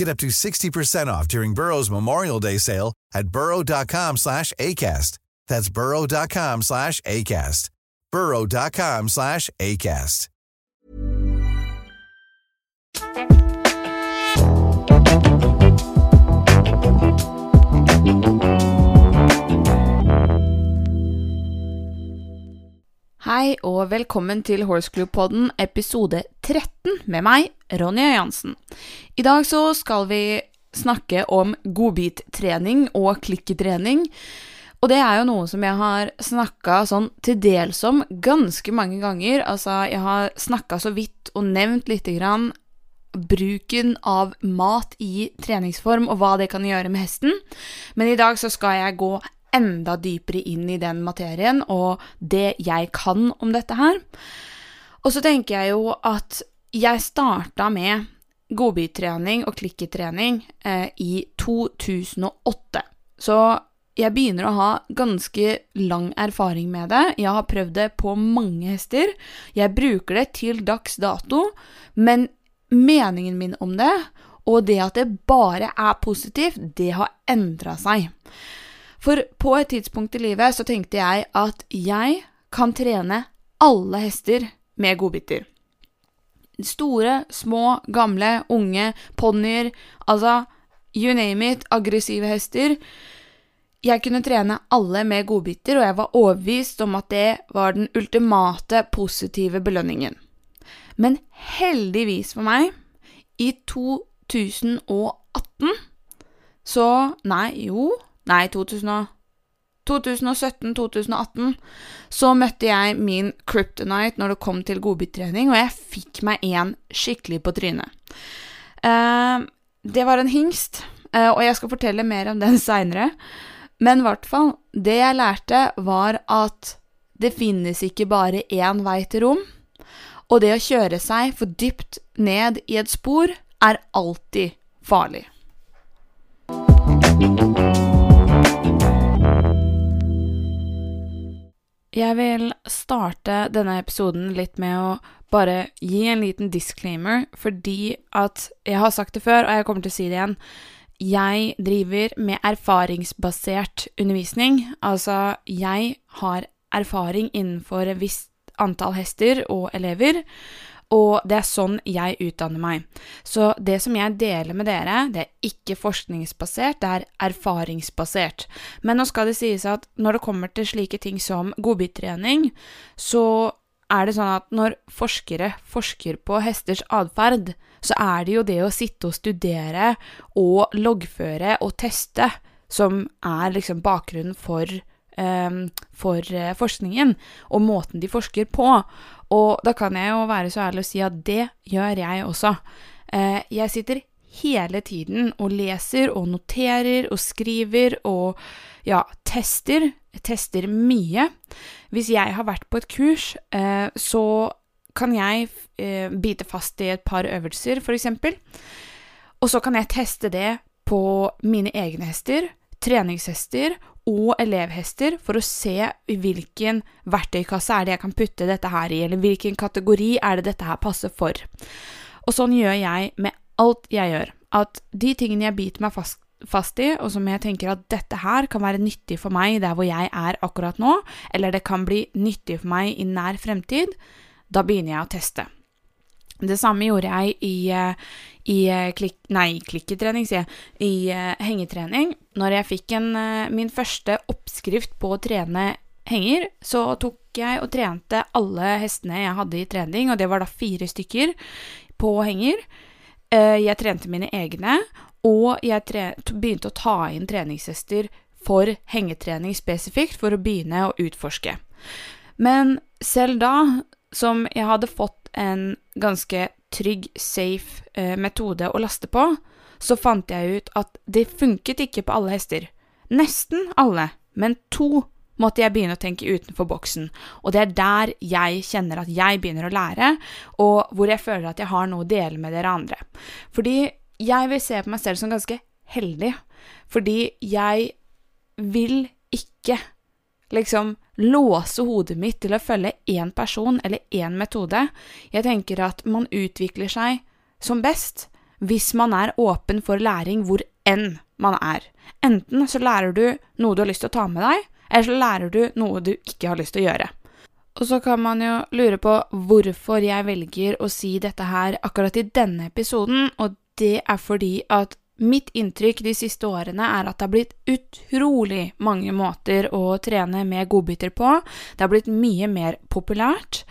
Get up to 60% off during Burrow's Memorial Day sale at burrow.com slash ACAST. That's burrow.com slash ACAST. burrow.com slash ACAST. Hei og velkommen til Horseclub-podden episode 13 med meg, Ronny Jansen. I dag så skal vi snakke om godbittrening og klikketrening. Og det er jo noe som jeg har snakka sånn til dels om ganske mange ganger. Altså, jeg har snakka så vidt og nevnt lite grann bruken av mat i treningsform og hva det kan gjøre med hesten. Men i dag så skal jeg gå enda dypere inn i den materien og det jeg kan om dette her. Og så tenker jeg jo at jeg starta med godbittrening og klikketrening eh, i 2008. Så jeg begynner å ha ganske lang erfaring med det. Jeg har prøvd det på mange hester. Jeg bruker det til dags dato, men meningen min om det, og det at det bare er positivt, det har endra seg. For på et tidspunkt i livet så tenkte jeg at jeg kan trene alle hester med godbiter. Store, små, gamle, unge, ponnier, altså you name it, aggressive hester. Jeg kunne trene alle med godbiter, og jeg var overbevist om at det var den ultimate positive belønningen. Men heldigvis for meg, i 2018 så Nei, jo Nei, 2017-2018 så møtte jeg min kryptonite når det kom til godbittrening, og jeg fikk meg en skikkelig på trynet. Eh, det var en hingst, eh, og jeg skal fortelle mer om den seinere. Men i hvert fall, det jeg lærte, var at det finnes ikke bare én vei til rom, og det å kjøre seg for dypt ned i et spor er alltid farlig. Jeg vil starte denne episoden litt med å bare gi en liten disclaimer, fordi at jeg har sagt det før, og jeg kommer til å si det igjen. Jeg driver med erfaringsbasert undervisning. Altså, jeg har erfaring innenfor et visst antall hester og elever, og det er sånn jeg utdanner meg. Så det som jeg deler med dere, det er ikke forskningsbasert, det er erfaringsbasert. Men nå skal det sies at når det kommer til slike ting som godbittrening, så er det sånn at når forskere forsker på hesters atferd, så er det jo det å sitte og studere og loggføre og teste som er liksom bakgrunnen for eh, for eh, forskningen og måten de forsker på. Og da kan jeg jo være så ærlig å si at det gjør jeg også. Eh, jeg sitter hele tiden og leser og noterer og skriver og ja, tester. Jeg tester mye. Hvis jeg har vært på et kurs, eh, så kan jeg eh, bite fast i et par øvelser, f.eks. Og så kan jeg teste det på mine egne hester, treningshester og elevhester for å se i hvilken verktøykasse er det jeg kan putte dette her i, eller hvilken kategori er det dette her passer for. Og sånn gjør jeg med alt jeg gjør. At de tingene jeg biter meg fast, fast i, og som jeg tenker at dette her kan være nyttig for meg der hvor jeg er akkurat nå, eller det kan bli nyttig for meg i nær fremtid, da begynner jeg å teste. Det samme gjorde jeg i, eh, i eh, klikk, nei, klikketrening, sier jeg, i uh, hengetrening. Når jeg fikk en, uh, min første oppskrift på å trene henger, så tok jeg og trente alle hestene jeg hadde i trening, og det var da fire stykker på henger. Uh, jeg trente mine egne, og jeg begynte å ta inn treningshester for hengetrening spesifikt, for å begynne å utforske. Men selv da, som jeg hadde fått en ganske trygg, safe eh, metode å laste på, så fant jeg ut at det funket ikke på alle hester. Nesten alle, men to måtte jeg begynne å tenke utenfor boksen, og det er der jeg kjenner at jeg begynner å lære, og hvor jeg føler at jeg har noe å dele med dere andre. Fordi jeg vil se på meg selv som ganske heldig, fordi jeg vil ikke liksom låse hodet mitt til å følge én person eller én metode. Jeg tenker at man utvikler seg som best hvis man er åpen for læring hvor enn man er. Enten så lærer du noe du har lyst til å ta med deg, eller så lærer du noe du ikke har lyst til å gjøre. Og så kan man jo lure på hvorfor jeg velger å si dette her akkurat i denne episoden, og det er fordi at Mitt inntrykk de siste årene er at det har blitt utrolig mange måter å trene med godbiter på. Det har blitt mye mer populært.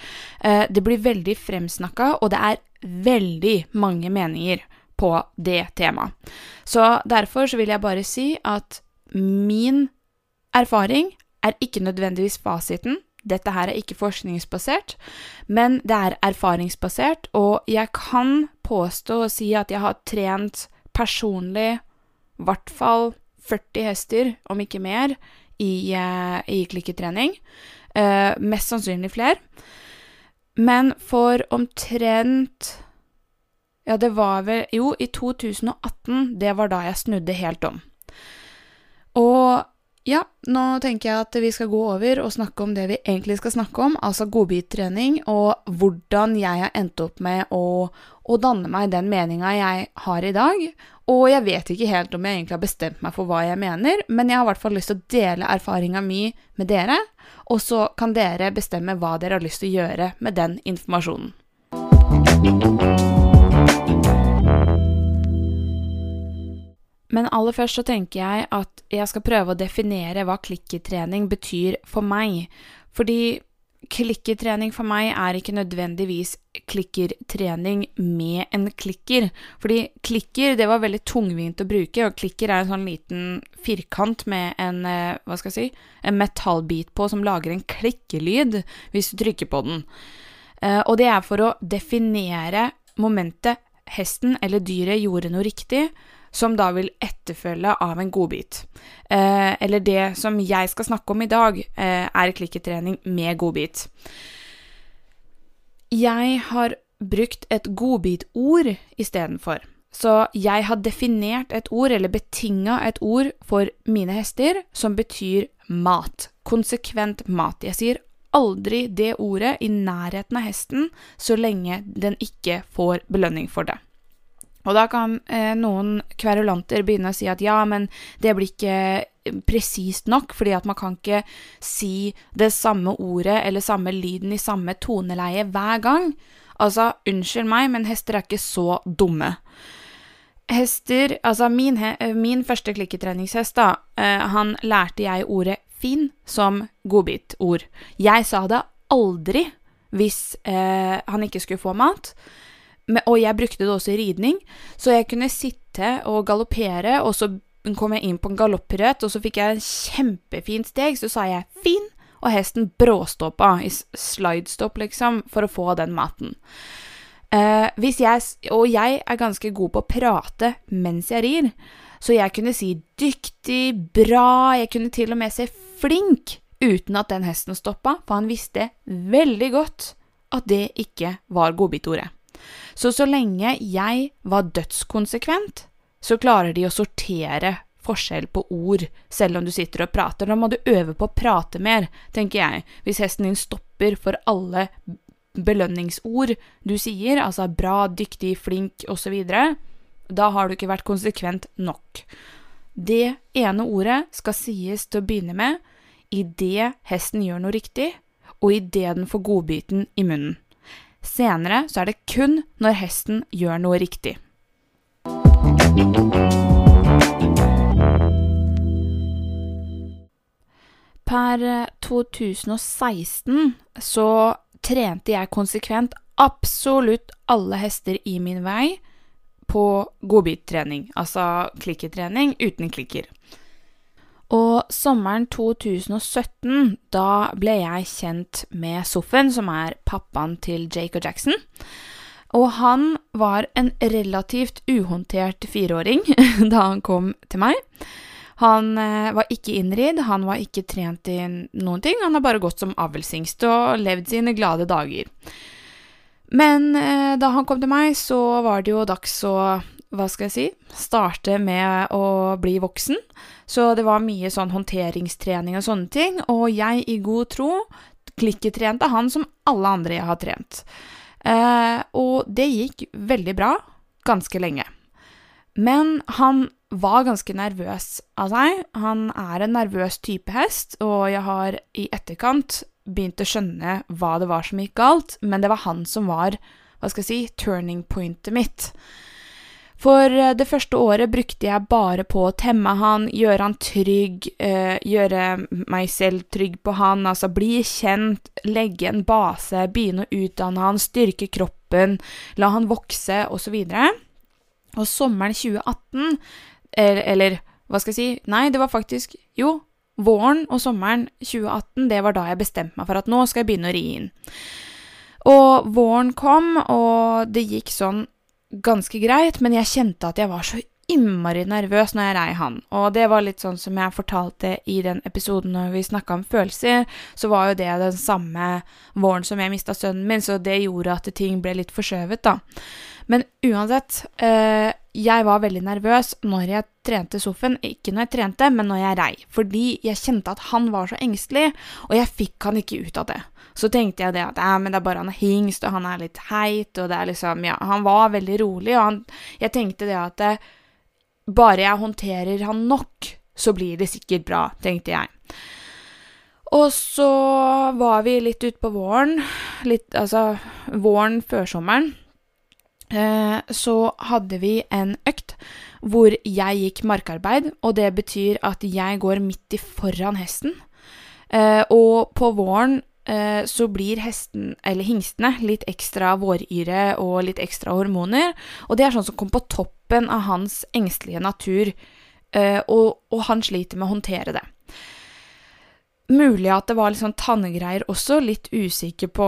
Eh, det blir veldig fremsnakka, og det er veldig mange meninger på det temaet. Så derfor så vil jeg bare si at min erfaring er ikke nødvendigvis fasiten. Dette her er ikke forskningsbasert, men det er erfaringsbasert, og jeg kan påstå og si at jeg har trent personlig i hvert fall 40 hester, om ikke mer, i, uh, i klikketrening. Uh, mest sannsynlig flere. Men for omtrent Ja, det var vel Jo, i 2018. Det var da jeg snudde helt om. Og ja, nå tenker jeg at vi skal gå over og snakke om det vi egentlig skal snakke om, altså godbittrening, og hvordan jeg har endt opp med å, å danne meg den meninga jeg har i dag. Og jeg vet ikke helt om jeg egentlig har bestemt meg for hva jeg mener, men jeg har i hvert fall lyst til å dele erfaringa mi med dere, og så kan dere bestemme hva dere har lyst til å gjøre med den informasjonen. Men aller først så tenker jeg at jeg skal prøve å definere hva klikketrening betyr for meg. Fordi klikketrening for meg er ikke nødvendigvis klikkertrening med en klikker. Fordi klikker, det var veldig tungvint å bruke, og klikker er en sånn liten firkant med en, eh, hva skal jeg si, en metallbit på som lager en klikkelyd hvis du trykker på den. Eh, og det er for å definere momentet hesten eller dyret gjorde noe riktig, som da vil etterfølge av en godbit. Eh, eller det som jeg skal snakke om i dag, eh, er klikketrening med godbit. Jeg har brukt et godbitord istedenfor. Så jeg har definert et ord, eller betinga et ord, for mine hester som betyr mat. Konsekvent mat. Jeg sier aldri det ordet i nærheten av hesten så lenge den ikke får belønning for det. Og da kan eh, noen kverulanter begynne å si at ja, men det blir ikke eh, presist nok, fordi at man kan ikke si det samme ordet eller samme lyden i samme toneleie hver gang. Altså, unnskyld meg, men hester er ikke så dumme. Hester Altså, min, eh, min første klikketreningshest, da, eh, han lærte jeg ordet fin som godbitord. Jeg sa det aldri hvis eh, han ikke skulle få mat og jeg brukte det også i ridning, så jeg kunne sitte og galoppere, og så kom jeg inn på en galopprøt, og så fikk jeg en kjempefin steg, så sa jeg 'fin', og hesten bråstoppa i slidestopp, liksom, for å få den maten. Uh, jeg, og jeg er ganske god på å prate mens jeg rir, så jeg kunne si 'dyktig', 'bra', jeg kunne til og med se 'flink' uten at den hesten stoppa, for han visste veldig godt at det ikke var godbitordet. Så så lenge jeg var dødskonsekvent, så klarer de å sortere forskjell på ord, selv om du sitter og prater. Da må du øve på å prate mer, tenker jeg. Hvis hesten din stopper for alle belønningsord du sier, altså bra, dyktig, flink osv., da har du ikke vært konsekvent nok. Det ene ordet skal sies til å begynne med idet hesten gjør noe riktig, og idet den får godbiten i munnen. Senere så er det kun når hesten gjør noe riktig. Per 2016 så trente jeg konsekvent absolutt alle hester i min vei på godbittrening, altså klikketrening uten klikker. Og sommeren 2017, da ble jeg kjent med Soffen, som er pappaen til Jake og Jackson. Og han var en relativt uhåndtert fireåring da han kom til meg. Han eh, var ikke innridd, han var ikke trent i noen ting, han har bare gått som avlsingst og levd sine glade dager. Men eh, da han kom til meg, så var det jo dags å hva skal jeg si, starte med å bli voksen. Så det var mye sånn håndteringstrening og sånne ting, og jeg i god tro klikketrente han som alle andre jeg har trent. Eh, og det gikk veldig bra ganske lenge. Men han var ganske nervøs av seg. Han er en nervøs type hest, og jeg har i etterkant begynt å skjønne hva det var som gikk galt, men det var han som var, hva skal jeg si, turning pointet mitt. For eh, det første året brukte jeg bare på å temme han, gjøre han trygg, eh, gjøre meg selv trygg på han, altså bli kjent, legge en base, begynne å utdanne han, styrke kroppen, la han vokse, osv. Og, og sommeren 2018, eller, eller hva skal jeg si, nei, det var faktisk, jo, våren og sommeren 2018, det var da jeg bestemte meg for at nå skal jeg begynne å ri inn. Og våren kom, og det gikk sånn ganske greit, men jeg kjente at jeg var så innmari nervøs når jeg rei han. Og det var litt sånn som jeg fortalte i den episoden når vi snakka om følelser, så var jo det den samme våren som jeg mista sønnen min, så det gjorde at ting ble litt forskjøvet, da. Men uansett, eh, jeg var veldig nervøs når jeg trente Soffen. Ikke når jeg trente, men når jeg rei. Fordi jeg kjente at han var så engstelig, og jeg fikk han ikke ut av det. Så tenkte jeg det at ja, men det er bare han er hingst, og han er litt heit, og det er liksom Ja, han var veldig rolig, og han Jeg tenkte det at det, bare jeg håndterer han nok, så blir det sikkert bra, tenkte jeg. Og så var vi litt utpå våren, litt altså våren før sommeren. Eh, så hadde vi en økt hvor jeg gikk markarbeid, og det betyr at jeg går midt i foran hesten. Eh, og på våren Eh, så blir hesten, eller hingstene, litt ekstra våryre og litt ekstra hormoner. Og det er sånn som kom på toppen av hans engstelige natur, eh, og, og han sliter med å håndtere det. Mulig at det var litt sånn tannegreier også, litt usikker på,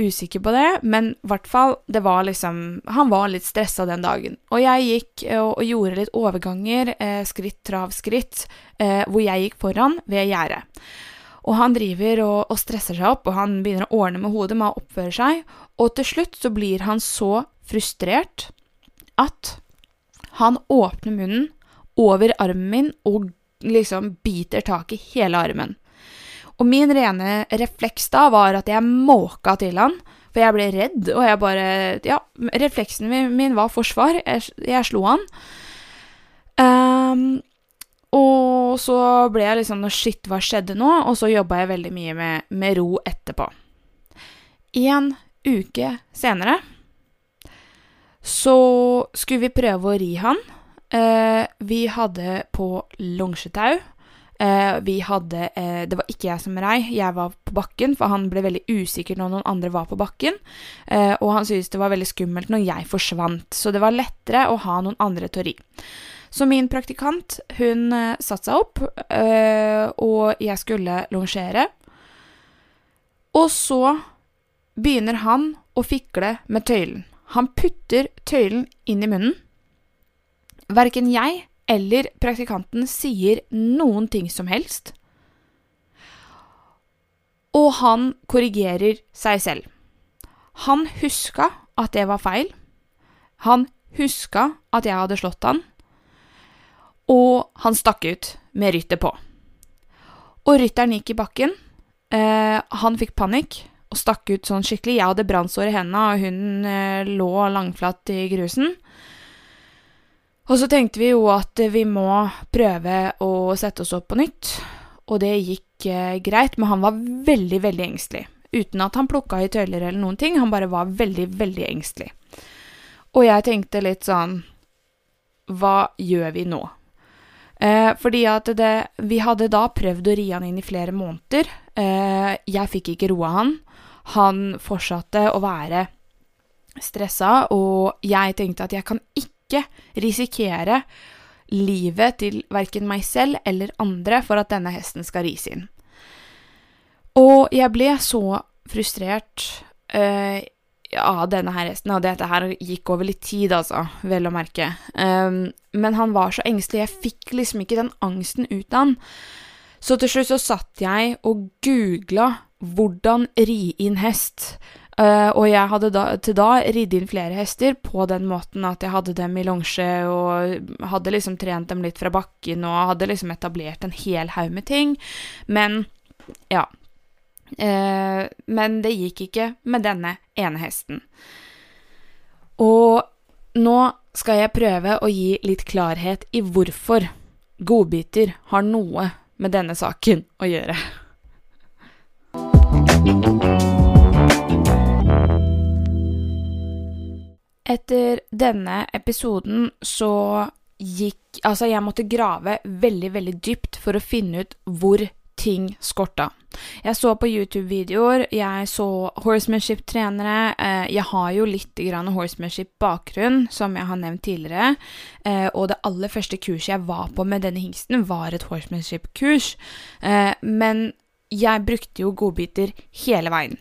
usikker på det, men i hvert fall, det var liksom Han var litt stressa den dagen. Og jeg gikk og, og gjorde litt overganger, eh, skritt, trav, skritt, eh, hvor jeg gikk foran ved gjerdet. Og han driver og, og, stresser seg opp, og han begynner å ordne med hodet med å oppføre seg, og til slutt så blir han så frustrert at han åpner munnen over armen min og liksom biter tak i hele armen. Og min rene refleks da var at jeg måka til han, for jeg ble redd, og jeg bare Ja, refleksen min var forsvar. Jeg, jeg slo han. Um, og så ble jeg liksom Shit, hva skjedde nå? Og så jobba jeg veldig mye med, med ro etterpå. En uke senere så skulle vi prøve å ri han. Eh, vi hadde på longetau. Eh, vi hadde eh, Det var ikke jeg som rei, jeg var på bakken, for han ble veldig usikker når noen andre var på bakken. Eh, og han syntes det var veldig skummelt når jeg forsvant, så det var lettere å ha noen andre til å ri. Så min praktikant, hun uh, satte seg opp, uh, og jeg skulle longere. Og så begynner han å fikle med tøylen. Han putter tøylen inn i munnen. Verken jeg eller praktikanten sier noen ting som helst. Og han korrigerer seg selv. Han huska at det var feil. Han huska at jeg hadde slått han. Og han stakk ut med rytter på. Og rytteren gikk i bakken. Eh, han fikk panikk og stakk ut sånn skikkelig. Jeg hadde brannsår i hendene, og hun eh, lå langflatt i grusen. Og så tenkte vi jo at vi må prøve å sette oss opp på nytt, og det gikk eh, greit, men han var veldig, veldig engstelig. Uten at han plukka i tøyler eller noen ting, han bare var veldig, veldig engstelig. Og jeg tenkte litt sånn Hva gjør vi nå? Eh, fordi at det Vi hadde da prøvd å ri han inn i flere måneder. Eh, jeg fikk ikke roa han. Han fortsatte å være stressa, og jeg tenkte at jeg kan ikke risikere livet til verken meg selv eller andre for at denne hesten skal ris inn. Og jeg ble så frustrert uh, av denne her hesten, og dette her gikk over litt tid, altså, vel å merke. Um, men han var så engstelig, jeg fikk liksom ikke den angsten ut av han. Så til slutt så satt jeg og googla 'hvordan ri inn hest'. Uh, og jeg hadde da, til da ridd inn flere hester på den måten at jeg hadde dem i longe og hadde liksom trent dem litt fra bakken og hadde liksom etablert en hel haug med ting. Men ja. Uh, men det gikk ikke med denne ene hesten. Og nå skal jeg prøve å gi litt klarhet i hvorfor godbiter har noe med denne saken å gjøre. Etter denne episoden så gikk Altså, jeg måtte grave veldig, veldig dypt for å finne ut hvor ting skorta. Jeg så på YouTube-videoer, jeg så horsemanship-trenere. Eh, jeg har jo litt horsemanship-bakgrunn, som jeg har nevnt tidligere. Eh, og det aller første kurset jeg var på med denne hingsten, var et horsemanship-kurs. Eh, men jeg brukte jo godbiter hele veien.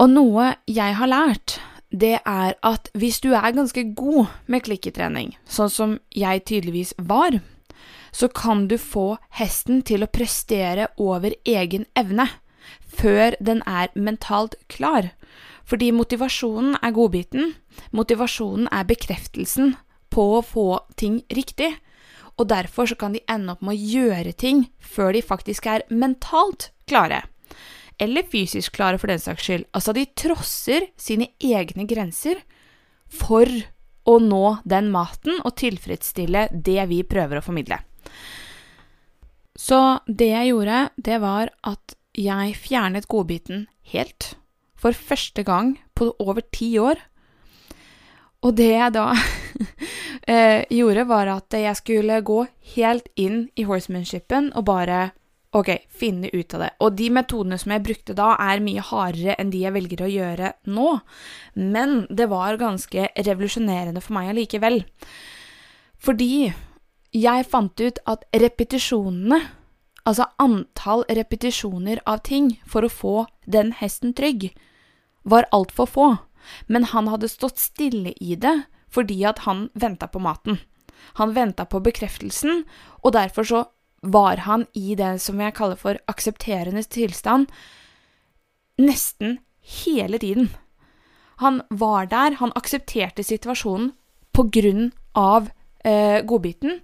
Og noe jeg har lært, det er at hvis du er ganske god med klikketrening, sånn som jeg tydeligvis var, så kan du få hesten til å prestere over egen evne før den er mentalt klar. Fordi motivasjonen er godbiten, motivasjonen er bekreftelsen på å få ting riktig, og derfor så kan de ende opp med å gjøre ting før de faktisk er mentalt klare eller fysisk klare for den saks skyld. Altså, de trosser sine egne grenser for å nå den maten og tilfredsstille det vi prøver å formidle. Så det jeg gjorde, det var at jeg fjernet godbiten helt. For første gang på over ti år. Og det jeg da eh, gjorde, var at jeg skulle gå helt inn i horsemanshipen og bare Ok, finne ut av det. Og de metodene som jeg brukte da, er mye hardere enn de jeg velger å gjøre nå, men det var ganske revolusjonerende for meg allikevel. Fordi jeg fant ut at repetisjonene, altså antall repetisjoner av ting for å få den hesten trygg, var altfor få, men han hadde stått stille i det fordi at han venta på maten. Han venta på bekreftelsen, og derfor så var han i det som jeg kaller for aksepterende tilstand nesten hele tiden. Han var der, han aksepterte situasjonen på grunn av eh, godbiten,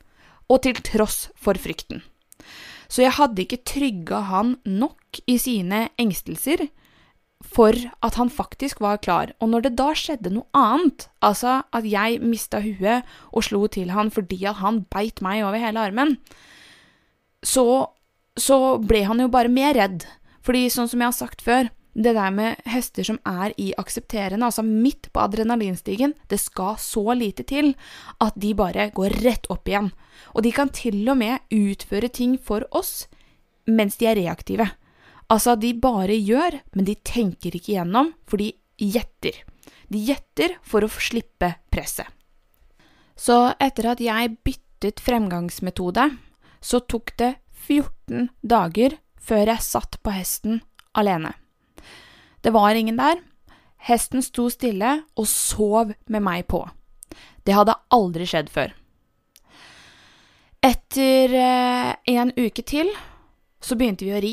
og til tross for frykten. Så jeg hadde ikke trygga han nok i sine engstelser for at han faktisk var klar. Og når det da skjedde noe annet, altså at jeg mista huet og slo til han fordi at han beit meg over hele armen, så, så ble han jo bare mer redd. Fordi sånn som jeg har sagt før, det der med hester som er i aksepterende, altså midt på adrenalinstigen, det skal så lite til at de bare går rett opp igjen. Og de kan til og med utføre ting for oss mens de er reaktive. Altså, de bare gjør, men de tenker ikke igjennom, for de gjetter. De gjetter for å slippe presset. Så etter at jeg byttet fremgangsmetode, så tok det 14 dager før jeg satt på hesten alene. Det var ingen der. Hesten sto stille og sov med meg på. Det hadde aldri skjedd før. Etter eh, en uke til så begynte vi å ri,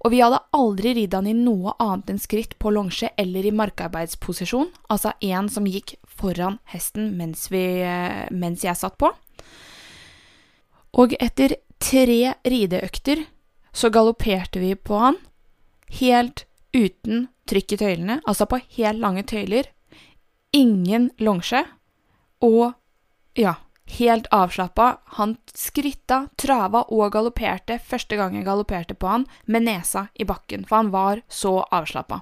og vi hadde aldri ridd han i noe annet enn skritt på longe eller i markarbeidsposisjon, altså en som gikk foran hesten mens, vi, eh, mens jeg satt på. Og etter tre rideøkter så galopperte vi på han, helt uten trykk i tøylene, altså på helt lange tøyler. Ingen longsje. Og ja, helt avslappa. Han skritta, trava og galopperte første gang jeg galopperte på han, med nesa i bakken, for han var så avslappa.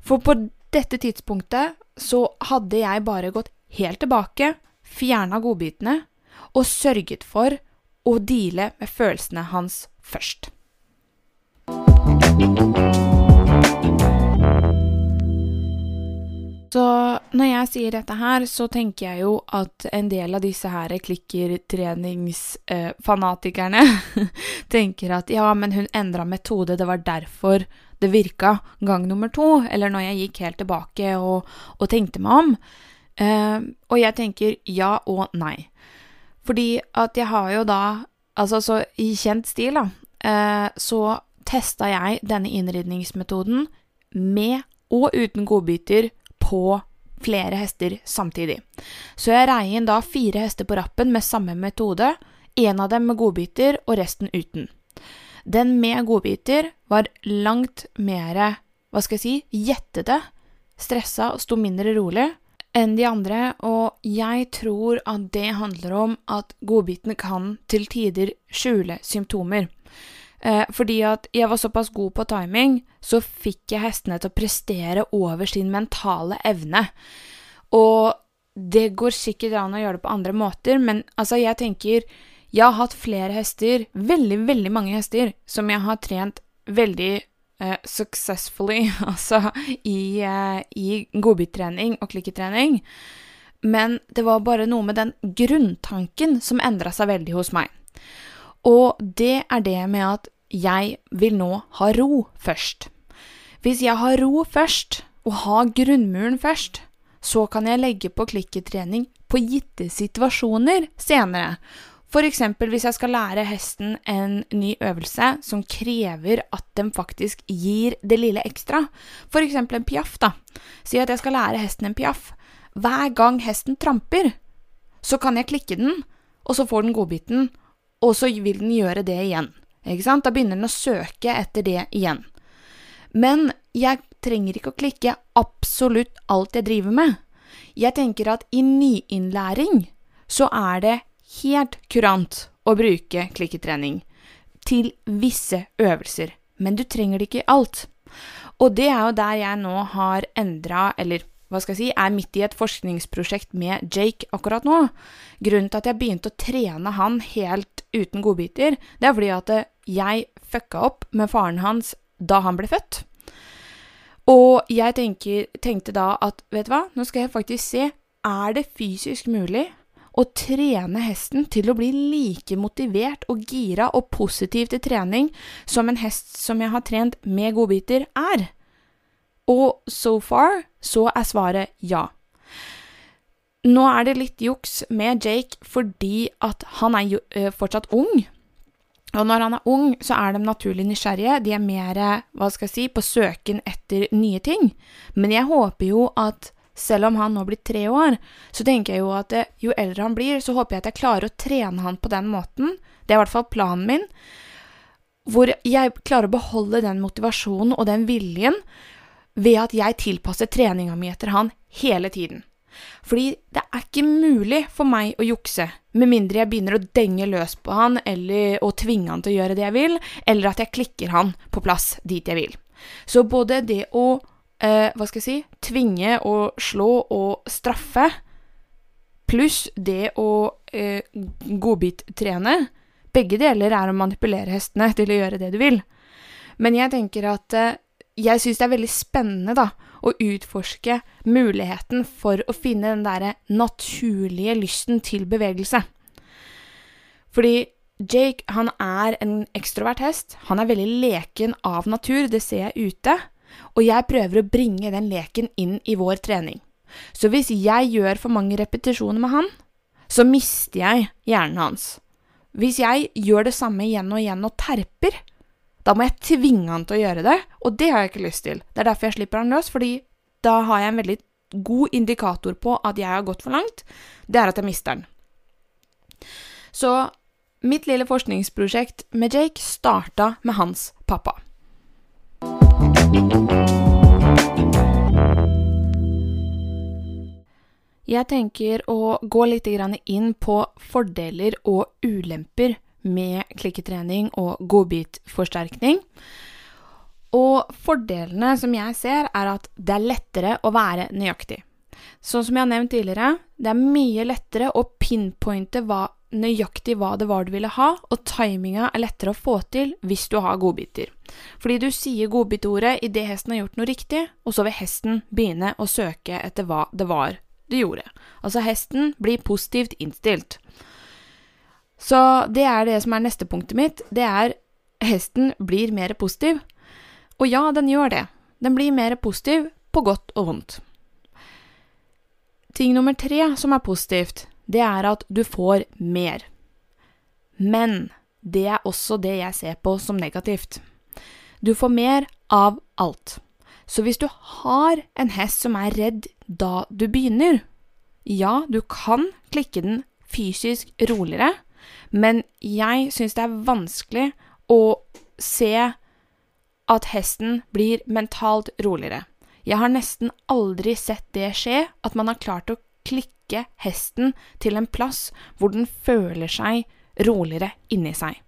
For på dette tidspunktet så hadde jeg bare gått helt tilbake, fjerna godbitene og sørget for å deale med følelsene hans først. Så når jeg sier dette her, så tenker jeg jo at en del av disse her klikkertreningsfanatikerne tenker at ja, men hun endra metode, det var derfor det virka gang nummer to, eller når jeg gikk helt tilbake og, og tenkte meg om. Eh, og jeg tenker ja og nei. Fordi at jeg har jo da, altså så i kjent stil, da, eh, så testa jeg denne innridningsmetoden med og uten godbiter på flere hester samtidig. Så jeg rei inn da fire hester på rappen med samme metode, én av dem med godbiter og resten uten. Den med godbiter var langt mer, hva skal jeg si, gjettete, stressa og sto mindre rolig enn de andre, og jeg tror at det handler om at godbitene kan til tider skjule symptomer. Eh, fordi at jeg var såpass god på timing, så fikk jeg hestene til å prestere over sin mentale evne. Og det går sikkert an å gjøre det på andre måter, men altså, jeg tenker Jeg har hatt flere hester, veldig, veldig mange hester, som jeg har trent veldig eh, successfully, altså i, eh, i godbittrening og klikketrening. Men det var bare noe med den grunntanken som endra seg veldig hos meg. Og det er det med at jeg vil nå ha ro først. Hvis jeg har ro først, og har grunnmuren først, så kan jeg legge på klikketrening på gitte situasjoner senere. Eksempel hvis jeg skal lære hesten en ny øvelse som krever at den faktisk gir det lille ekstra. Eksempel en piaff, da. Si at jeg skal lære hesten en piaff. Hver gang hesten tramper, så kan jeg klikke den, og så får den godbiten, og så vil den gjøre det igjen. Ikke sant? Da begynner den å søke etter det igjen. Men jeg trenger ikke å klikke absolutt alt jeg driver med. Jeg tenker at i nyinnlæring så er det helt kurant å bruke klikketrening til visse øvelser, men du trenger det ikke i alt. Og det er jo der jeg nå har endra, eller hva skal jeg si, er midt i et forskningsprosjekt med Jake akkurat nå. Grunnen til at jeg begynte å trene han helt uten godbiter, det er fordi at jeg fucka opp med faren hans da han ble født. Og jeg tenker, tenkte da at vet du hva, nå skal jeg faktisk se, er det fysisk mulig å trene hesten til å bli like motivert og gira og positiv til trening som en hest som jeg har trent med godbiter, er? Og so far så er svaret ja. Nå er det litt juks med Jake fordi at han er jo uh, fortsatt ung. Og når han er ung, så er de naturlig nysgjerrige. De er mer, hva skal jeg si, på søken etter nye ting. Men jeg håper jo at selv om han nå blir tre år, så tenker jeg jo at det, jo eldre han blir, så håper jeg at jeg klarer å trene han på den måten. Det er i hvert fall planen min. Hvor jeg klarer å beholde den motivasjonen og den viljen ved at jeg tilpasser treninga mi etter han hele tiden. Fordi det er ikke mulig for meg å jukse, med mindre jeg begynner å denge løs på han, eller å tvinge han til å gjøre det jeg vil, eller at jeg klikker han på plass dit jeg vil. Så både det å, eh, hva skal jeg si, tvinge og slå og straffe, pluss det å eh, godbittrene, begge deler er å manipulere hestene til å gjøre det du vil. Men jeg tenker at eh, jeg syns det er veldig spennende da, å utforske muligheten for å finne den derre naturlige lysten til bevegelse. Fordi Jake han er en ekstrovert hest. Han er veldig leken av natur, det ser jeg ute. Og jeg prøver å bringe den leken inn i vår trening. Så hvis jeg gjør for mange repetisjoner med han, så mister jeg hjernen hans. Hvis jeg gjør det samme igjen og igjen og terper, da må jeg tvinge han til å gjøre det, og det har jeg ikke lyst til. Det er derfor jeg slipper han løs, fordi da har jeg en veldig god indikator på at jeg har gått for langt. Det er at jeg mister den. Så mitt lille forskningsprosjekt med Jake starta med hans pappa. Jeg tenker å gå litt inn på fordeler og ulemper med klikketrening og godbitforsterkning. Og fordelene som jeg ser, er at det er lettere å være nøyaktig. Sånn som jeg har nevnt tidligere, det er mye lettere å pinpointe hva, nøyaktig hva det var du ville ha, og timinga er lettere å få til hvis du har godbiter. Fordi du sier godbitordet idet hesten har gjort noe riktig, og så vil hesten begynne å søke etter hva det var du gjorde. Altså, hesten blir positivt innstilt. Så det er det som er neste punktet mitt. Det er hesten blir mer positiv. Og ja, den gjør det. Den blir mer positiv på godt og vondt. Ting nummer tre som er positivt, det er at du får mer. Men det er også det jeg ser på som negativt. Du får mer av alt. Så hvis du har en hest som er redd da du begynner, ja, du kan klikke den fysisk roligere, men jeg syns det er vanskelig å se at hesten blir mentalt roligere. Jeg har nesten aldri sett det skje, at man har klart å klikke hesten til en plass hvor den føler seg roligere inni seg.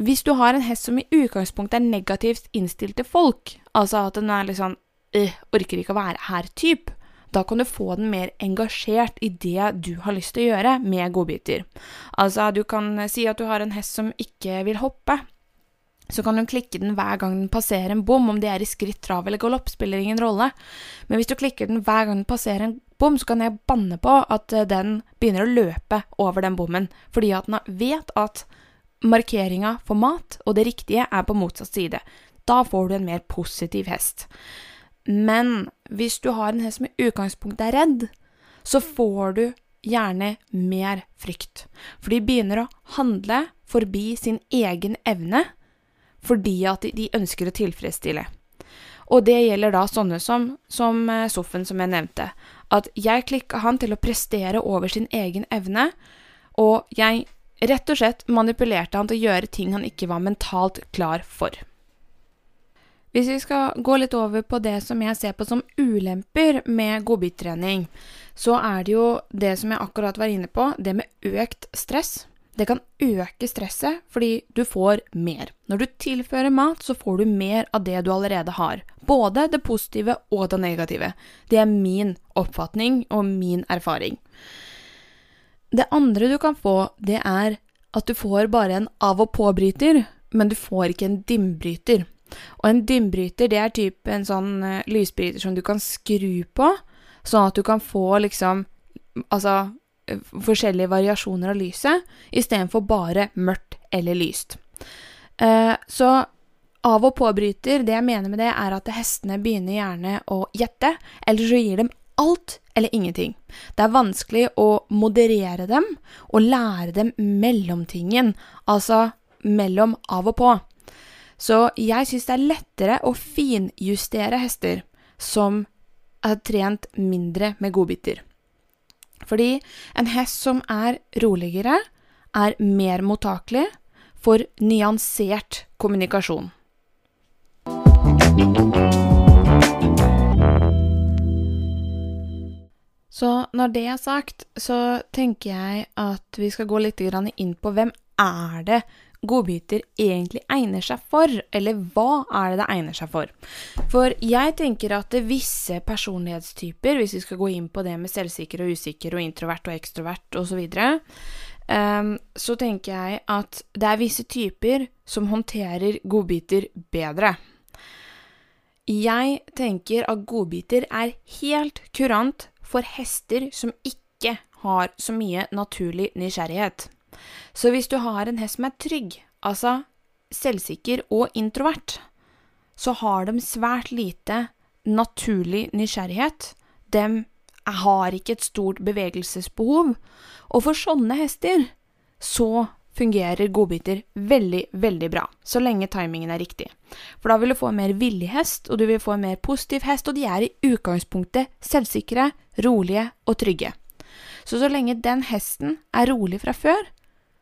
Hvis du har en hest som i utgangspunktet er negativt innstilt til folk, altså at den er litt sånn øh, orker ikke å være her-type, da kan du få den mer engasjert i det du har lyst til å gjøre med godbiter. Altså, du kan si at du har en hest som ikke vil hoppe. Så kan du klikke den hver gang den passerer en bom, om det er i skritt, trav eller galopp, spiller ingen rolle. Men hvis du klikker den hver gang den passerer en bom, så kan jeg banne på at eh, den begynner å løpe over den bommen, fordi at den vet at markeringa for mat og det riktige er på motsatt side. Da får du en mer positiv hest. Men hvis du har en hest som i utgangspunktet er redd, så får du gjerne mer frykt. For de begynner å handle forbi sin egen evne fordi at de ønsker å tilfredsstille. Og det gjelder da sånne som, som eh, Soffen, som jeg nevnte. At jeg klikka han til å prestere over sin egen evne, og jeg rett og slett manipulerte han til å gjøre ting han ikke var mentalt klar for. Hvis vi skal gå litt over på det som jeg ser på som ulemper med godbittrening, så er det jo det som jeg akkurat var inne på, det med økt stress. Det kan øke stresset fordi du får mer. Når du tilfører mat, så får du mer av det du allerede har. Både det positive og det negative. Det er min oppfatning og min erfaring. Det andre du kan få, det er at du får bare en av- og påbryter, men du får ikke en dimbryter. Og en dimbryter, det er type en sånn uh, lysbryter som du kan skru på, sånn at du kan få liksom Altså uh, forskjellige variasjoner av lyset, istedenfor bare mørkt eller lyst. Uh, så av- og påbryter, det jeg mener med det, er at hestene begynner gjerne å gjette, eller så gir dem alt eller ingenting. Det er vanskelig å moderere dem og lære dem mellomtingen, altså mellom av og på. Så jeg syns det er lettere å finjustere hester som har trent mindre med godbiter. Fordi en hest som er roligere, er mer mottakelig for nyansert kommunikasjon. Så når det er sagt, så tenker jeg at vi skal gå litt inn på hvem er det godbiter egentlig egner seg for, eller hva er det det egner seg for? For jeg tenker at visse personlighetstyper, hvis vi skal gå inn på det med selvsikker og usikker og introvert og ekstrovert osv., um, ehm, så tenker jeg at det er visse typer som håndterer godbiter bedre. Jeg tenker at godbiter er helt kurant for hester som ikke har så mye naturlig nysgjerrighet. Så hvis du har en hest som er trygg, altså selvsikker og introvert, så har de svært lite naturlig nysgjerrighet. De har ikke et stort bevegelsesbehov. Og for sånne hester så fungerer godbiter veldig, veldig bra, så lenge timingen er riktig. For da vil du få en mer villig hest, og du vil få en mer positiv hest, og de er i utgangspunktet selvsikre, rolige og trygge. Så så lenge den hesten er rolig fra før,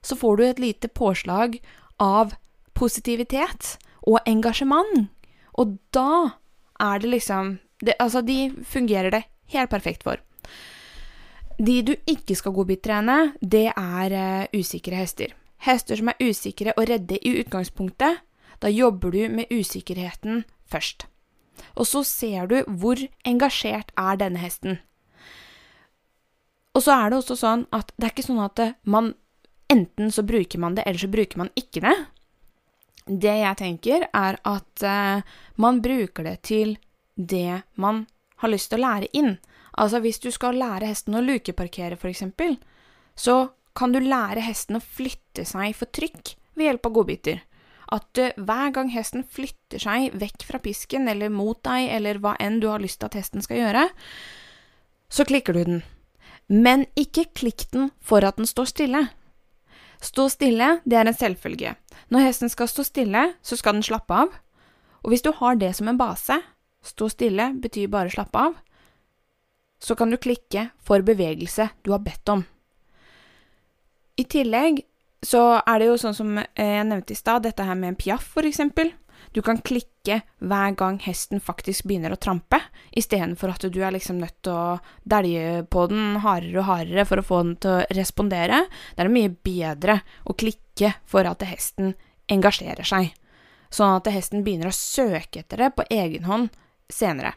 så får du et lite påslag av positivitet og engasjement. Og da er det liksom det, Altså, de fungerer det helt perfekt for. De du ikke skal godbittrene, det er uh, usikre hester. Hester som er usikre og redde i utgangspunktet. Da jobber du med usikkerheten først. Og så ser du hvor engasjert er denne hesten. Og så er det også sånn at det er ikke sånn at man enten så bruker man det, eller så bruker man ikke det. Det jeg tenker, er at uh, man bruker det til det man har lyst til å lære inn. Altså hvis du skal lære hesten å lukeparkere, f.eks., så kan du lære hesten å flytte seg for trykk ved hjelp av godbiter. At uh, hver gang hesten flytter seg vekk fra pisken eller mot deg, eller hva enn du har lyst til at hesten skal gjøre, så klikker du den. Men ikke klikk den for at den står stille. Stå stille, det er en selvfølge. Når hesten skal stå stille, så skal den slappe av. Og hvis du har det som en base, stå stille betyr bare slappe av, så kan du klikke for bevegelse du har bedt om. I tillegg så er det jo sånn som jeg nevnte i stad, dette her med en piaff, for eksempel. Du kan klikke hver gang hesten faktisk begynner å trampe, istedenfor at du er liksom nødt til å dælje på den hardere og hardere for å få den til å respondere. Det er mye bedre å klikke for at hesten engasjerer seg, sånn at hesten begynner å søke etter det på egen hånd senere.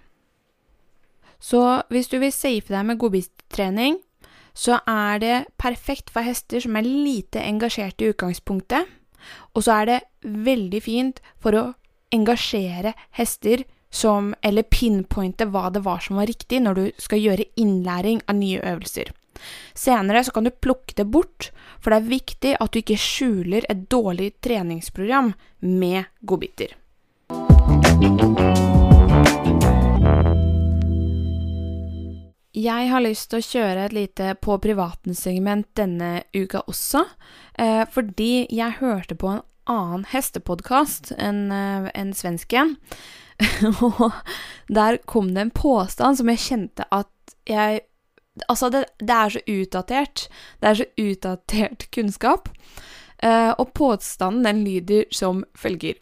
Så hvis du vil safe deg med godbittrening, så er det perfekt for hester som er lite engasjerte i utgangspunktet, og så er det veldig fint for å engasjere hester som Eller pinpointe hva det var som var riktig når du skal gjøre innlæring av nye øvelser. Senere så kan du plukke det bort, for det er viktig at du ikke skjuler et dårlig treningsprogram med godbiter. Jeg har lyst til å kjøre et lite på privaten-segment denne uka også, eh, fordi jeg hørte på en annen hestepodkast, en, eh, en svensk en. og der kom det en påstand som jeg kjente at jeg Altså, det, det, er så utdatert. Det er så utdatert kunnskap. Uh, og påstanden den lyder som følger.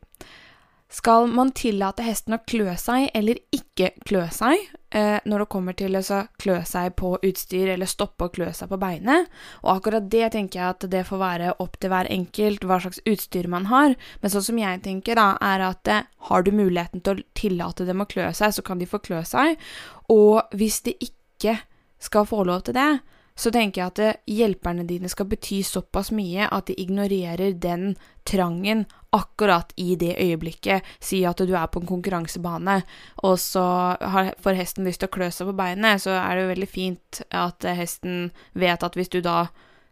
Skal man tillate hesten å klø seg eller ikke klø seg eh, når det kommer til å klø seg på utstyr eller stoppe å klø seg på beinet? Og akkurat det tenker jeg at det får være opp til hver enkelt hva slags utstyr man har. Men sånn som jeg tenker, da, er at eh, har du muligheten til å tillate dem å klø seg, så kan de få klø seg. Og hvis de ikke skal få lov til det, så tenker jeg at eh, hjelperne dine skal bety såpass mye at de ignorerer den trangen akkurat i det øyeblikket. Si at du er på en konkurransebane, og så får hesten lyst til å klø seg på beinet, så er det jo veldig fint at hesten vet at hvis du da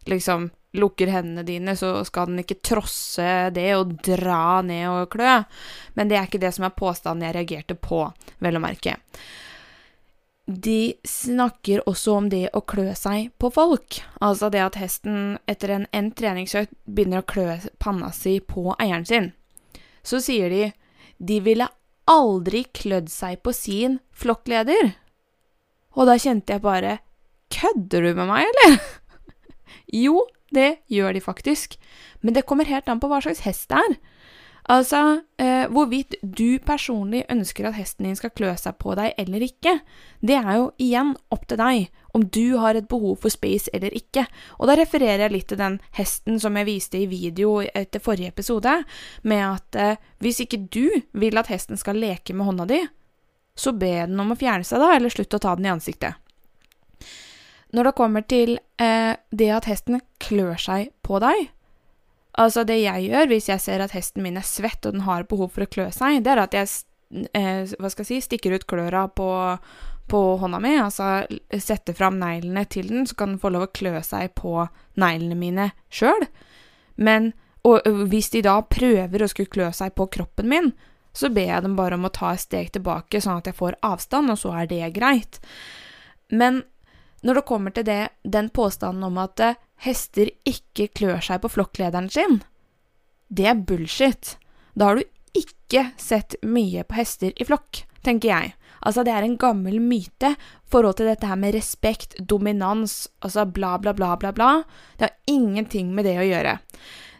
liksom lukker hendene dine, så skal den ikke trosse det og dra ned og klø. Men det er ikke det som er påstanden jeg reagerte på, vel å merke de snakker også om det å klø seg på folk. Altså det at hesten etter en endt treningsøkt begynner å klø panna si på eieren sin. Så sier de de ville aldri klødd seg på sin flokkleder. Og da kjente jeg bare Kødder du med meg, eller? jo, det gjør de faktisk. Men det kommer helt an på hva slags hest det er. Altså, eh, hvorvidt du personlig ønsker at hesten din skal klø seg på deg eller ikke, det er jo igjen opp til deg om du har et behov for space eller ikke. Og da refererer jeg litt til den hesten som jeg viste i video etter forrige episode, med at eh, hvis ikke du vil at hesten skal leke med hånda di, så be den om å fjerne seg, da, eller slutt å ta den i ansiktet. Når det kommer til eh, det at hesten klør seg på deg, Altså, det jeg gjør hvis jeg ser at hesten min er svett og den har behov for å klø seg, det er at jeg eh, hva skal jeg si, stikker ut kløra på, på hånda mi, altså setter fram neglene til den, så kan den få lov å klø seg på neglene mine sjøl. Men og hvis de da prøver å skulle klø seg på kroppen min, så ber jeg dem bare om å ta et steg tilbake, sånn at jeg får avstand, og så er det greit. Men når det kommer til det, den påstanden om at hester ikke klør seg på flokklederen sin, det er bullshit. Da har du ikke sett mye på hester i flokk, tenker jeg. Altså, det er en gammel myte forhold til dette her med respekt, dominans, altså bla, bla, bla, bla, bla. Det har ingenting med det å gjøre.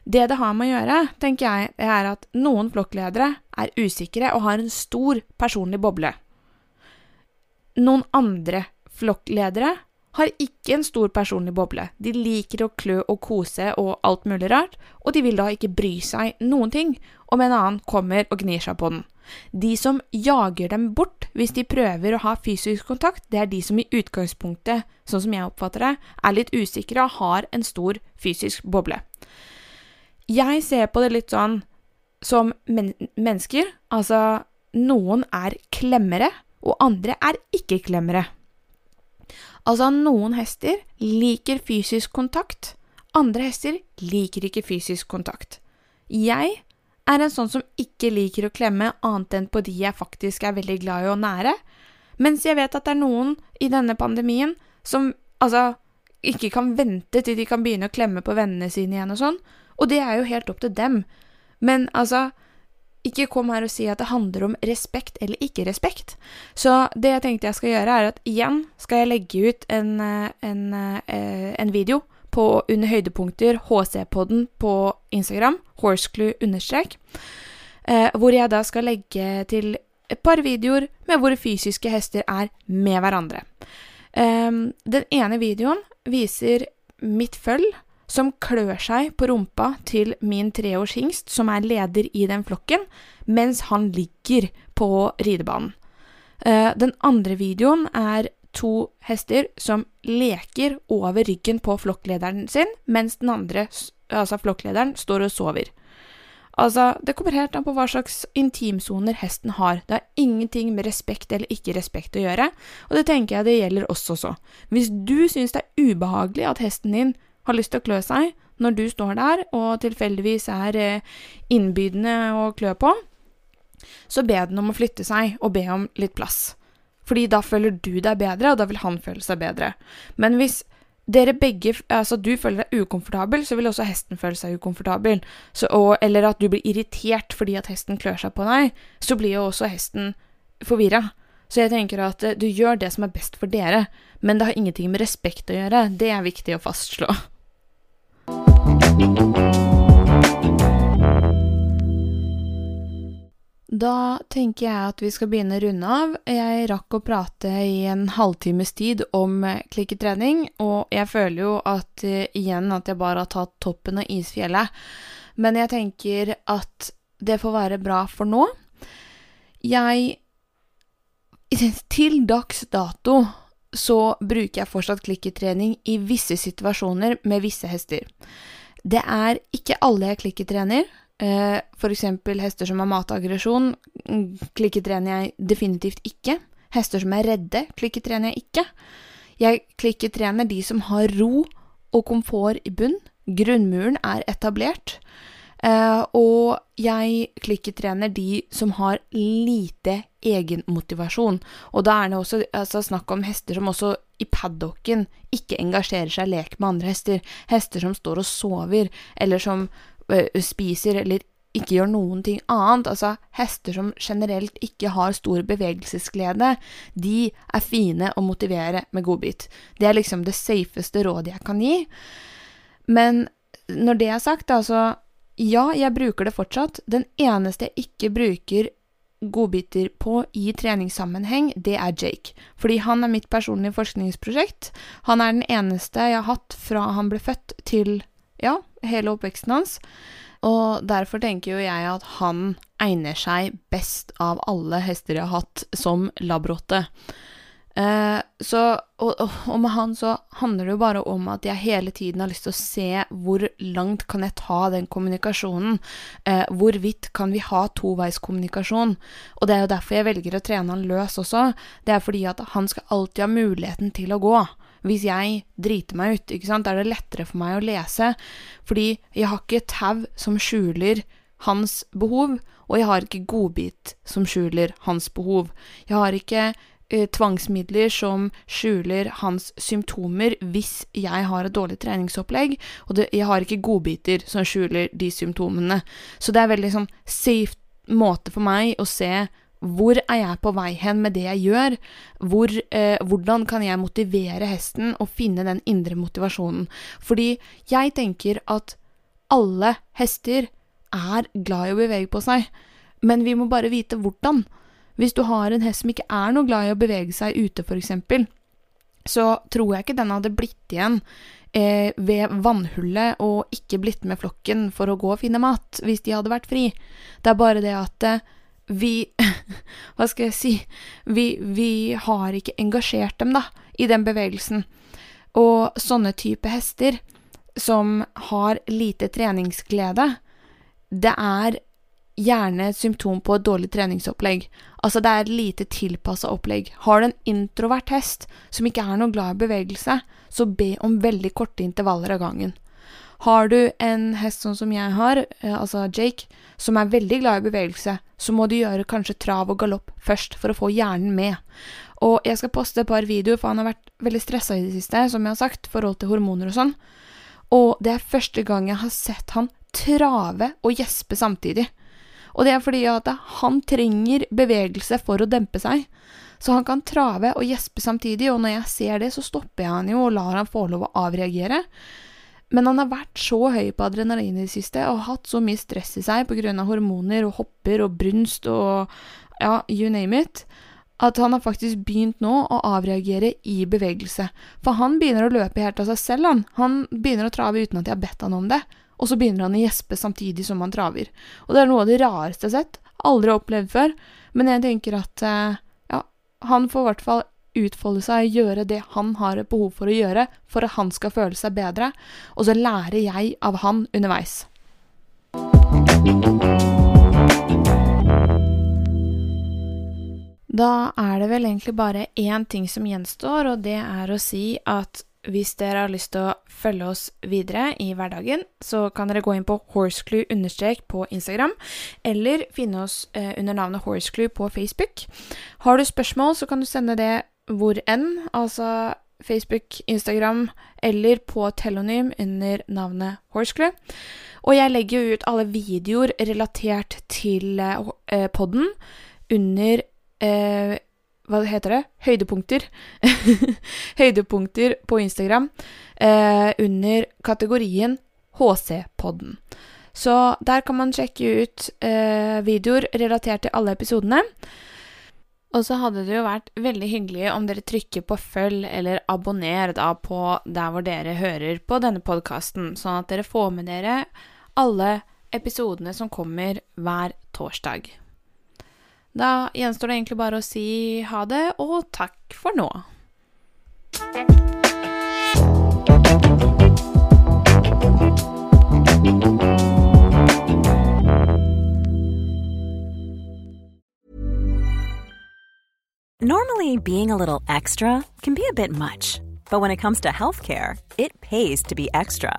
Det det har med å gjøre, tenker jeg, er at noen flokkledere er usikre og har en stor personlig boble. Noen andre flokkledere har ikke en stor personlig boble. De liker å klø og kose og alt mulig rart, og de vil da ikke bry seg noen ting om en annen kommer og gnir seg på den. De som jager dem bort hvis de prøver å ha fysisk kontakt, det er de som i utgangspunktet, sånn som jeg oppfatter det, er litt usikre og har en stor fysisk boble. Jeg ser på det litt sånn som men mennesker, altså noen er klemmere, og andre er ikke-klemmere. Altså, noen hester liker fysisk kontakt, andre hester liker ikke fysisk kontakt. Jeg er en sånn som ikke liker å klemme annet enn på de jeg faktisk er veldig glad i og nære, mens jeg vet at det er noen i denne pandemien som altså ikke kan vente til de kan begynne å klemme på vennene sine igjen og sånn, og det er jo helt opp til dem. Men altså, ikke kom her og si at det handler om respekt eller ikke respekt. Så det jeg tenkte jeg skal gjøre, er at igjen skal jeg legge ut en, eh, en, eh, en video på under høydepunkter HC-podden på Instagram, horseclue understrek, eh, hvor jeg da skal legge til et par videoer med hvor fysiske hester er med hverandre. Den ene videoen viser mitt føll som klør seg på rumpa til min treårs hingst, som er leder i den flokken, mens han ligger på ridebanen. Uh, den andre videoen er to hester som leker over ryggen på flokklederen sin, mens den andre, altså flokklederen, står og sover. Altså, det kommer helt an på hva slags intimsoner hesten har. Det har ingenting med respekt eller ikke respekt å gjøre, og det tenker jeg det gjelder også. Hvis du syns det er ubehagelig at hesten din har lyst til å klø seg når du står der og tilfeldigvis er eh, innbydende å klø på, så be den om å flytte seg og be om litt plass. Fordi da føler du deg bedre, og da vil han føle seg bedre. Men hvis dere begge, altså du føler deg ukomfortabel, så vil også hesten føle seg ukomfortabel. Så, og, eller at du blir irritert fordi at hesten klør seg på deg, så blir jo også hesten forvirra. Så jeg tenker at eh, du gjør det som er best for dere, men det har ingenting med respekt å gjøre. Det er viktig å fastslå. Da tenker jeg at vi skal begynne å runde av. Jeg rakk å prate i en halvtimes tid om klikketrening, og jeg føler jo at uh, igjen at jeg bare har tatt toppen av isfjellet. Men jeg tenker at det får være bra for nå. Jeg Til dags dato så bruker jeg fortsatt klikketrening i visse situasjoner med visse hester. Det er ikke alle jeg klikketrener. F.eks. for eksempel hester som har mataggresjon, mm, klikketrener jeg definitivt ikke. Hester som er redde, klikketrener jeg ikke. Jeg klikketrener de som har ro og komfort i bunn. Grunnmuren er etablert. Uh, og jeg klikketrener de som har lite egenmotivasjon. Og da er det også altså, snakk om hester som også i paddocken ikke engasjerer seg i lek med andre hester. Hester som står og sover, eller som ø, spiser eller ikke gjør noen ting annet, altså hester som generelt ikke har stor bevegelsesglede, de er fine å motivere med godbit. Det er liksom det safeste rådet jeg kan gi. Men når det er sagt, altså Ja, jeg bruker det fortsatt. Den eneste jeg ikke bruker godbiter på i treningssammenheng, det er Jake. Fordi han er mitt personlige forskningsprosjekt. Han er den eneste jeg har hatt fra han ble født til ja, hele oppveksten hans. Og derfor tenker jo jeg at han egner seg best av alle hester jeg har hatt som labrotte. Eh, så, og, og, med han så handler det jo bare om at jeg hele tiden har lyst til å se hvor langt kan jeg ta den kommunikasjonen. Eh, hvorvidt kan vi ha toveiskommunikasjon? Og det er jo derfor jeg velger å trene han løs også. Det er fordi at han skal alltid ha muligheten til å gå. Hvis jeg driter meg ut, ikke sant, er det lettere for meg å lese, fordi jeg har ikke tau som skjuler hans behov, og jeg har ikke godbit som skjuler hans behov. Jeg har ikke tvangsmidler som skjuler hans symptomer hvis jeg har et dårlig treningsopplegg, og det, jeg har ikke godbiter som skjuler de symptomene. Så det er veldig sånn safe måte for meg å se hvor er jeg på vei hen med det jeg gjør? Hvor, eh, hvordan kan jeg motivere hesten og finne den indre motivasjonen? Fordi jeg tenker at alle hester er glad i å bevege på seg, men vi må bare vite hvordan. Hvis du har en hest som ikke er noe glad i å bevege seg ute, f.eks., så tror jeg ikke den hadde blitt igjen eh, ved vannhullet og ikke blitt med flokken for å gå og finne mat, hvis de hadde vært fri. Det er bare det at eh, vi Hva skal jeg si vi, vi har ikke engasjert dem, da, i den bevegelsen. Og sånne type hester som har lite treningsglede, det er gjerne et symptom på et dårlig treningsopplegg. Altså, det er et lite tilpassa opplegg. Har du en introvert hest som ikke er noe glad i bevegelse, så be om veldig korte intervaller av gangen. Har du en hest sånn som jeg har, eh, altså Jake, som er veldig glad i bevegelse, så må du gjøre kanskje trav og galopp først for å få hjernen med. Og jeg skal poste et par videoer, for han har vært veldig stressa i det siste, som jeg har sagt, forhold til hormoner og sånn. Og det er første gang jeg har sett han trave og gjespe samtidig. Og det er fordi at han trenger bevegelse for å dempe seg. Så han kan trave og gjespe samtidig, og når jeg ser det, så stopper jeg han jo og lar han få lov å avreagere. Men han har vært så høy på adrenalin i det siste og hatt så mye stress i seg pga. hormoner og hopper og brunst og ja, you name it, at han har faktisk begynt nå å avreagere i bevegelse. For han begynner å løpe helt av seg selv, han. Han begynner å trave uten at jeg har bedt han om det og så begynner han å gjespe samtidig som han traver. Og det er noe av det rareste jeg har sett. Aldri opplevd før. Men jeg tenker at eh, ja, han får i hvert fall utfolde seg, gjøre det han har behov for å gjøre for at han skal føle seg bedre, og så lærer jeg av han underveis. Da er det vel egentlig bare én ting som gjenstår, og det er å si at hvis dere har lyst til å følge oss videre i hverdagen, så kan dere gå inn på horseclue understrek på Instagram, eller finne oss eh, under navnet Horseclue på Facebook. Har du spørsmål, så kan du sende det hvor enn, altså Facebook, Instagram eller på telonym under navnet Horseclue. Og jeg legger jo ut alle videoer relatert til eh, podden under eh, hva heter det? Høydepunkter. Høydepunkter på Instagram eh, under kategorien HC-podden. Så der kan man sjekke ut eh, videoer relatert til alle episodene. Og så hadde det jo vært veldig hyggelig om dere trykker på følg eller abonner da på der hvor dere hører på denne podkasten, sånn at dere får med dere alle episodene som kommer hver torsdag. Da gjenstår det egentlig bare å si ha det, og takk for nå. Normally, being a little extra can be a bit much, but when it comes to healthcare, it pays to be extra